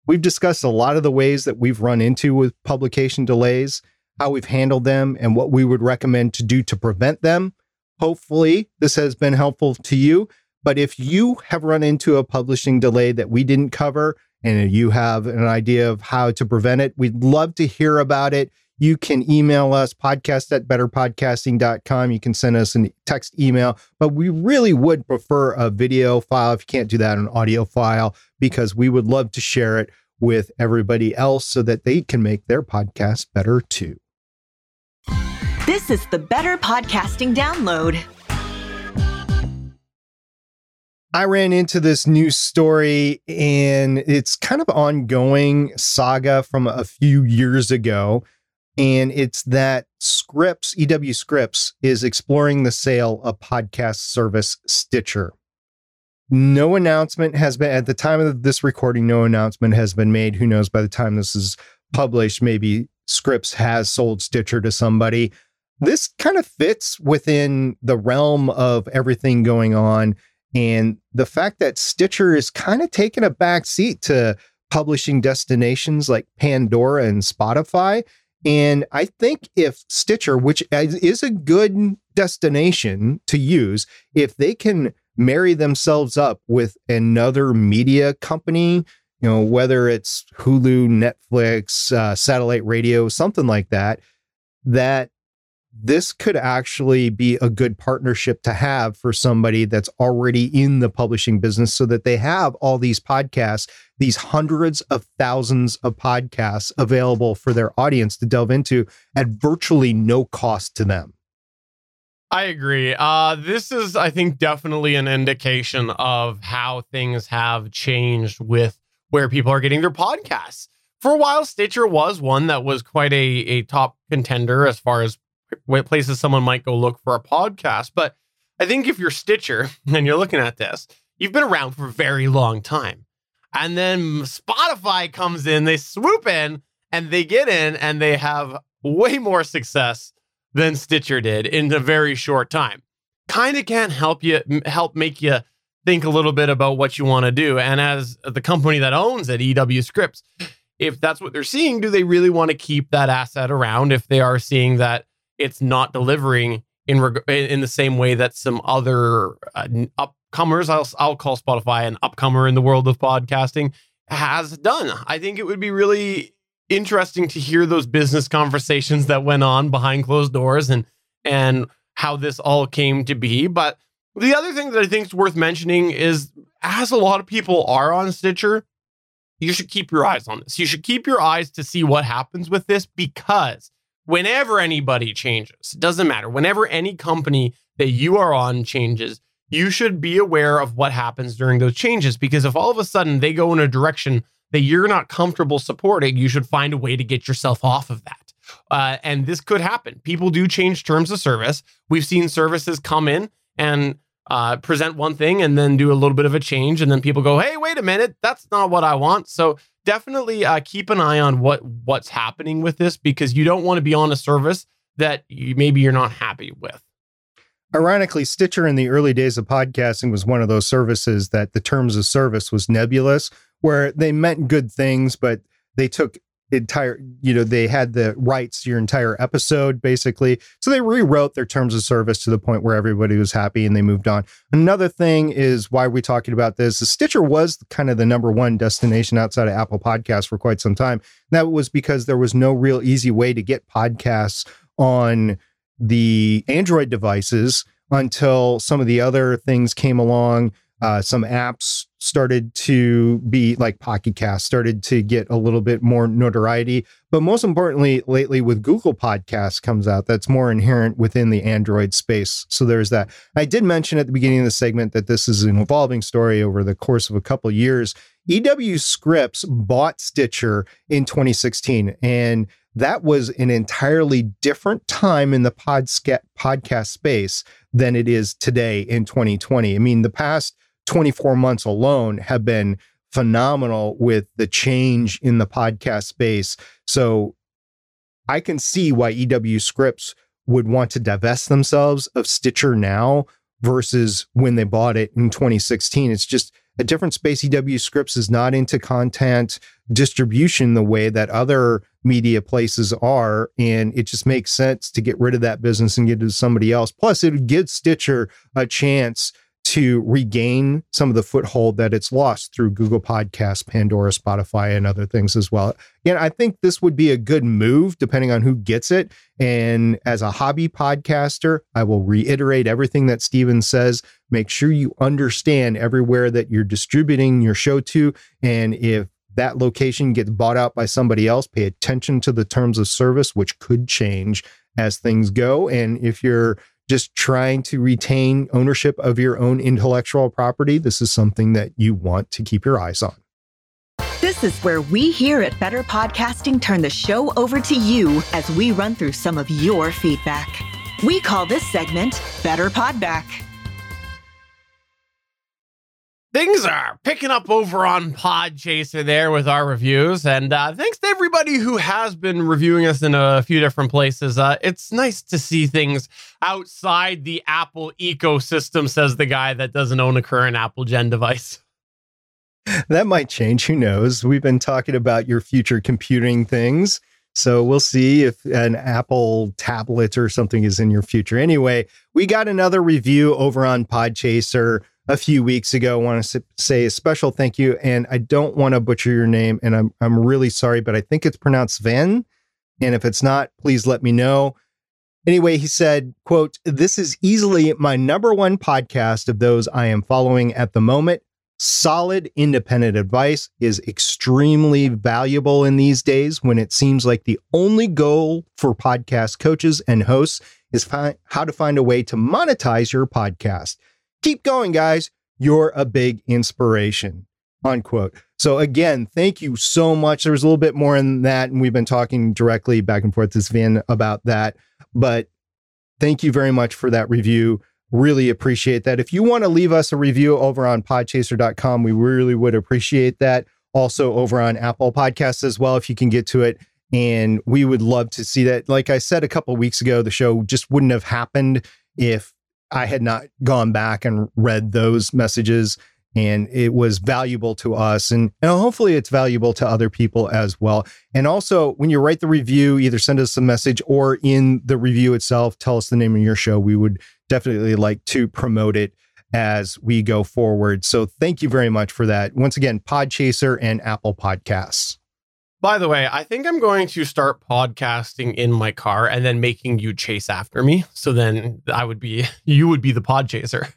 We've discussed a lot of the ways that we've run into with publication delays, how we've handled them, and what we would recommend to do to prevent them. Hopefully, this has been helpful to you. But if you have run into a publishing delay that we didn't cover and you have an idea of how to prevent it, we'd love to hear about it. You can email us podcast at betterpodcasting.com. You can send us a text email, but we really would prefer a video file if you can't do that, an audio file, because we would love to share it with everybody else so that they can make their podcast better too. This is the Better Podcasting Download. I ran into this news story and it's kind of ongoing saga from a few years ago. And it's that Scripps, EW Scripps, is exploring the sale of podcast service Stitcher. No announcement has been, at the time of this recording, no announcement has been made. Who knows by the time this is published, maybe Scripps has sold Stitcher to somebody. This kind of fits within the realm of everything going on and the fact that Stitcher is kind of taking a back seat to publishing destinations like Pandora and Spotify. And I think if Stitcher, which is a good destination to use, if they can marry themselves up with another media company, you know, whether it's Hulu, Netflix, uh, satellite radio, something like that, that this could actually be a good partnership to have for somebody that's already in the publishing business so that they have all these podcasts, these hundreds of thousands of podcasts available for their audience to delve into at virtually no cost to them. I agree. Uh, this is, I think, definitely an indication of how things have changed with where people are getting their podcasts. For a while, Stitcher was one that was quite a, a top contender as far as places someone might go look for a podcast. But I think if you're Stitcher and you're looking at this, you've been around for a very long time. And then Spotify comes in, they swoop in and they get in and they have way more success than Stitcher did in a very short time. Kind of can't help you help make you think a little bit about what you want to do. And as the company that owns it, EW Scripps, if that's what they're seeing, do they really want to keep that asset around if they are seeing that it's not delivering in reg- in the same way that some other uh, upcomers, I'll I'll call Spotify an upcomer in the world of podcasting, has done. I think it would be really interesting to hear those business conversations that went on behind closed doors and and how this all came to be. But the other thing that I think is worth mentioning is as a lot of people are on Stitcher, you should keep your eyes on this. You should keep your eyes to see what happens with this because whenever anybody changes, it doesn't matter, whenever any company that you are on changes, you should be aware of what happens during those changes. Because if all of a sudden they go in a direction that you're not comfortable supporting, you should find a way to get yourself off of that. Uh, and this could happen. People do change terms of service. We've seen services come in and uh, present one thing and then do a little bit of a change. And then people go, hey, wait a minute, that's not what I want. So definitely uh, keep an eye on what what's happening with this because you don't want to be on a service that you, maybe you're not happy with. Ironically, Stitcher in the early days of podcasting was one of those services that the terms of service was nebulous, where they meant good things, but they took entire you know they had the rights to your entire episode basically. So they rewrote their terms of service to the point where everybody was happy and they moved on. Another thing is why are we talking about this the stitcher was kind of the number one destination outside of apple podcasts for quite some time. That was because there was no real easy way to get podcasts on the android devices until some of the other things came along uh, some apps started to be like Pocket Cast started to get a little bit more notoriety. But most importantly, lately with Google Podcasts comes out, that's more inherent within the Android space. So there's that. I did mention at the beginning of the segment that this is an evolving story over the course of a couple years. EW Scripps bought Stitcher in 2016 and that was an entirely different time in the podca- podcast space than it is today in 2020. I mean, the past 24 months alone have been phenomenal with the change in the podcast space. So I can see why EW Scripps would want to divest themselves of Stitcher now versus when they bought it in 2016. It's just a different space. EW Scripps is not into content distribution the way that other media places are. And it just makes sense to get rid of that business and get it to somebody else. Plus, it would give Stitcher a chance to regain some of the foothold that it's lost through Google Podcasts, Pandora, Spotify, and other things as well. Again, I think this would be a good move depending on who gets it. And as a hobby podcaster, I will reiterate everything that Stephen says. Make sure you understand everywhere that you're distributing your show to. And if that location gets bought out by somebody else, pay attention to the terms of service, which could change as things go. And if you're just trying to retain ownership of your own intellectual property, this is something that you want to keep your eyes on. This is where we here at Better Podcasting turn the show over to you as we run through some of your feedback. We call this segment Better Podback. Things are picking up over on Podchaser there with our reviews. And uh, thanks to everybody who has been reviewing us in a few different places. Uh, it's nice to see things outside the Apple ecosystem, says the guy that doesn't own a current Apple Gen device. That might change. Who knows? We've been talking about your future computing things. So we'll see if an Apple tablet or something is in your future. Anyway, we got another review over on Podchaser a few weeks ago. I want to say a special thank you, and I don't want to butcher your name, and I'm I'm really sorry, but I think it's pronounced Sven. And if it's not, please let me know. Anyway, he said, quote, this is easily my number one podcast of those I am following at the moment. Solid independent advice is extremely valuable in these days when it seems like the only goal for podcast coaches and hosts is fi- how to find a way to monetize your podcast keep going, guys. You're a big inspiration. Unquote. So again, thank you so much. There was a little bit more in that, and we've been talking directly back and forth to Sven about that. But thank you very much for that review. Really appreciate that. If you want to leave us a review over on podchaser.com, we really would appreciate that. Also over on Apple Podcasts as well, if you can get to it. And we would love to see that. Like I said a couple weeks ago, the show just wouldn't have happened if I had not gone back and read those messages and it was valuable to us and, and hopefully it's valuable to other people as well. And also when you write the review either send us a message or in the review itself tell us the name of your show. We would definitely like to promote it as we go forward. So thank you very much for that. Once again podchaser and apple podcasts by the way, I think I'm going to start podcasting in my car and then making you chase after me. So then I would be, you would be the pod chaser.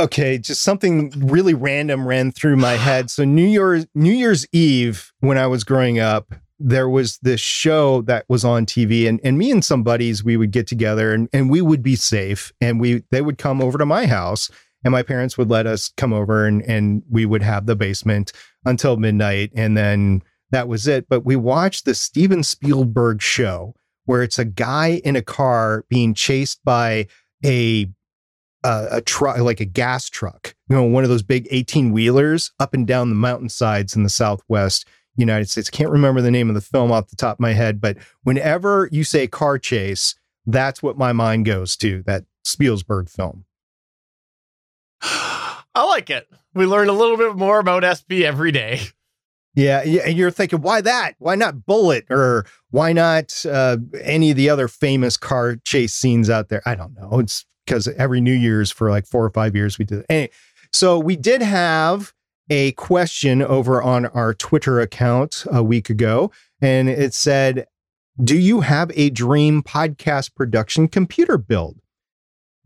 Okay, just something really random ran through my head. So New Year's New Year's Eve when I was growing up, there was this show that was on TV and, and me and some buddies we would get together and, and we would be safe and we they would come over to my house and my parents would let us come over and, and we would have the basement until midnight and then that was it. But we watched the steven spielberg show where it's a guy in a car being chased by a a truck like a gas truck you know one of those big 18 wheelers up and down the mountainsides in the southwest united states. Can't remember the name of the film off the top of my head but whenever you say car chase that's what my mind goes to that spielberg film. I like it. We learn a little bit more about SP every day. Yeah, and you're thinking, why that? Why not Bullitt or why not uh, any of the other famous car chase scenes out there? I don't know. It's because every New Year's for like four or five years we did. Anyway, so we did have a question over on our Twitter account a week ago, and it said, "Do you have a dream podcast production computer build?"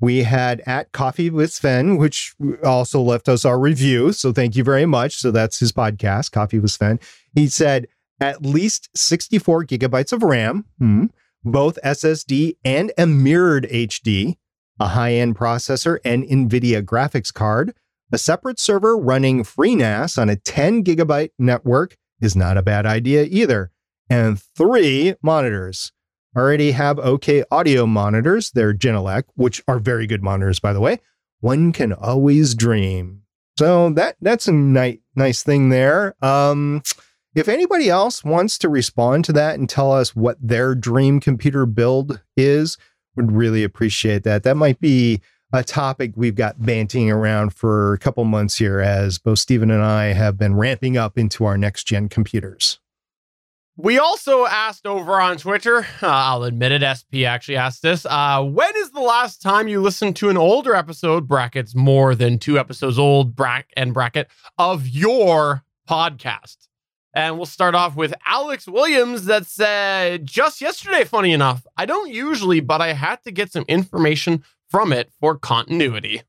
We had at Coffee with Sven, which also left us our review. So thank you very much. So that's his podcast, Coffee with Sven. He said at least 64 gigabytes of RAM, hmm, both SSD and a mirrored HD, a high end processor and NVIDIA graphics card, a separate server running FreeNAS on a 10 gigabyte network is not a bad idea either, and three monitors already have okay audio monitors. They're Genelec, which are very good monitors, by the way. One can always dream. So that that's a nice nice thing there. Um, if anybody else wants to respond to that and tell us what their dream computer build is, would really appreciate that. That might be a topic we've got banting around for a couple months here as both Stephen and I have been ramping up into our next gen computers. We also asked over on Twitter, uh, I'll admit it, SP actually asked this. Uh, when is the last time you listened to an older episode, brackets more than two episodes old, bracket and bracket, of your podcast? And we'll start off with Alex Williams that said, just yesterday, funny enough. I don't usually, but I had to get some information from it for continuity.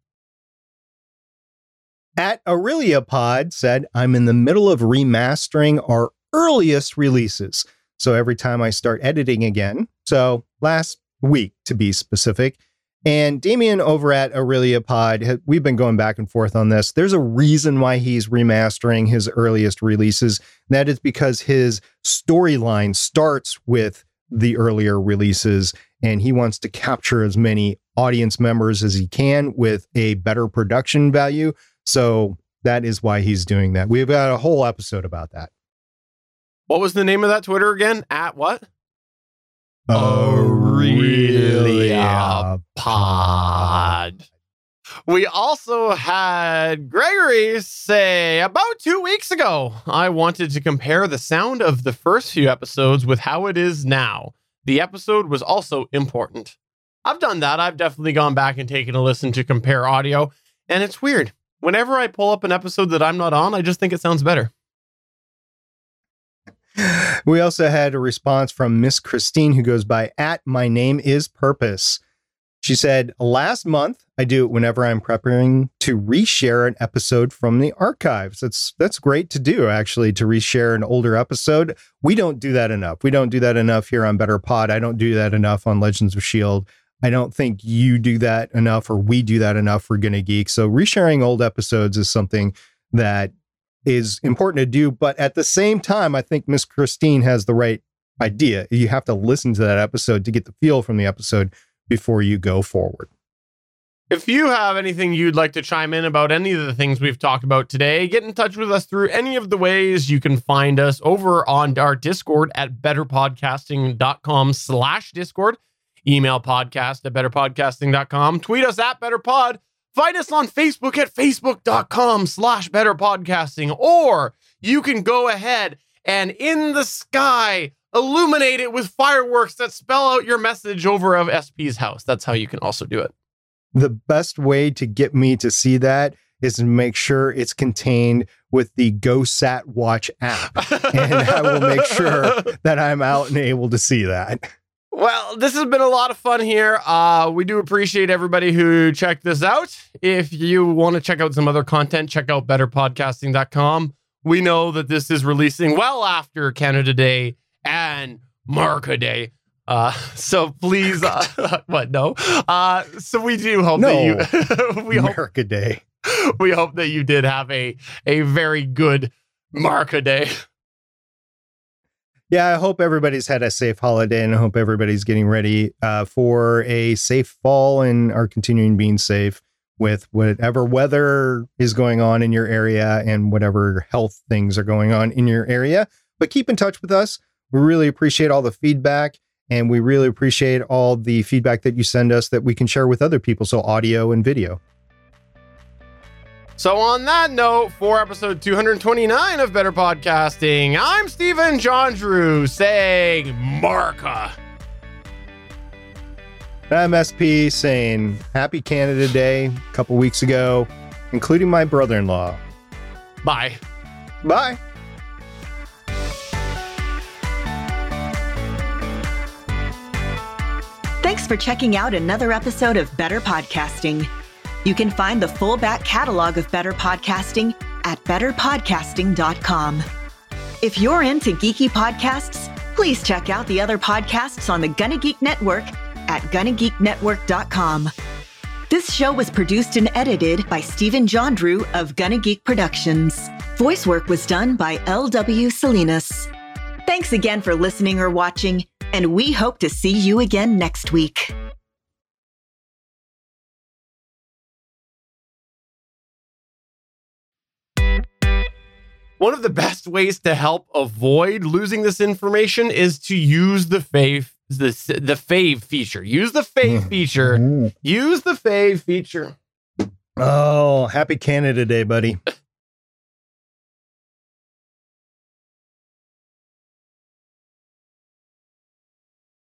At Aurelia Pod said, I'm in the middle of remastering our earliest releases. So every time I start editing again, so last week to be specific, and Damien over at Aurelia Pod, we've been going back and forth on this. There's a reason why he's remastering his earliest releases. That is because his storyline starts with the earlier releases, and he wants to capture as many audience members as he can with a better production value. So that is why he's doing that. We've got a whole episode about that. What was the name of that Twitter again? At what? Oh, Aurelia Pod. We also had Gregory say about two weeks ago, I wanted to compare the sound of the first few episodes with how it is now. The episode was also important. I've done that. I've definitely gone back and taken a listen to compare audio, and it's weird. Whenever I pull up an episode that I'm not on, I just think it sounds better. We also had a response from Miss Christine, who goes by at my name is purpose. She said, Last month, I do it whenever I'm preparing to reshare an episode from the archives. That's that's great to do, actually, to reshare an older episode. We don't do that enough. We don't do that enough here on Better Pod. I don't do that enough on Legends of S.H.I.E.L.D. I don't think you do that enough, or we do that enough for Gonna Geek. So resharing old episodes is something that is important to do. But at the same time, I think Miss Christine has the right idea. You have to listen to that episode to get the feel from the episode before you go forward. If you have anything you'd like to chime in about any of the things we've talked about today, get in touch with us through any of the ways you can find us over on our Discord at betterpodcasting.com slash Discord. Email podcast at betterpodcasting.com. Tweet us at betterpod. Find us on Facebook at facebook.com slash betterpodcasting. Or you can go ahead and in the sky illuminate it with fireworks that spell out your message over of SP's house. That's how you can also do it. The best way to get me to see that is to make sure it's contained with the GoSat Watch app. and I will make sure that I'm out and able to see that. Well, this has been a lot of fun here. Uh, we do appreciate everybody who checked this out. If you want to check out some other content, check out betterpodcasting.com. We know that this is releasing well after Canada Day and Marca Day. Uh, so please, uh, what? No. Uh, so we do hope No. that you, we hope, America Day. we hope that you did have a, a very good Marca Day. Yeah, I hope everybody's had a safe holiday and I hope everybody's getting ready uh, for a safe fall and are continuing being safe with whatever weather is going on in your area and whatever health things are going on in your area. But keep in touch with us. We really appreciate all the feedback and we really appreciate all the feedback that you send us that we can share with other people. So, audio and video. So, on that note, for episode 229 of Better Podcasting, I'm Stephen John Drew saying Marca. I'm SP saying Happy Canada Day a couple weeks ago, including my brother in law. Bye. Bye. Thanks for checking out another episode of Better Podcasting. You can find the full back catalog of Better Podcasting at betterpodcasting.com. If you're into geeky podcasts, please check out the other podcasts on the Gonna Geek Network at gonnageeknetwork.com. This show was produced and edited by Stephen John Drew of Gonna Geek Productions. Voice work was done by L.W. Salinas. Thanks again for listening or watching, and we hope to see you again next week. One of the best ways to help avoid losing this information is to use the fave the, the fave feature. Use the fave mm-hmm. feature. Mm-hmm. Use the fave feature. Oh, happy Canada Day, buddy.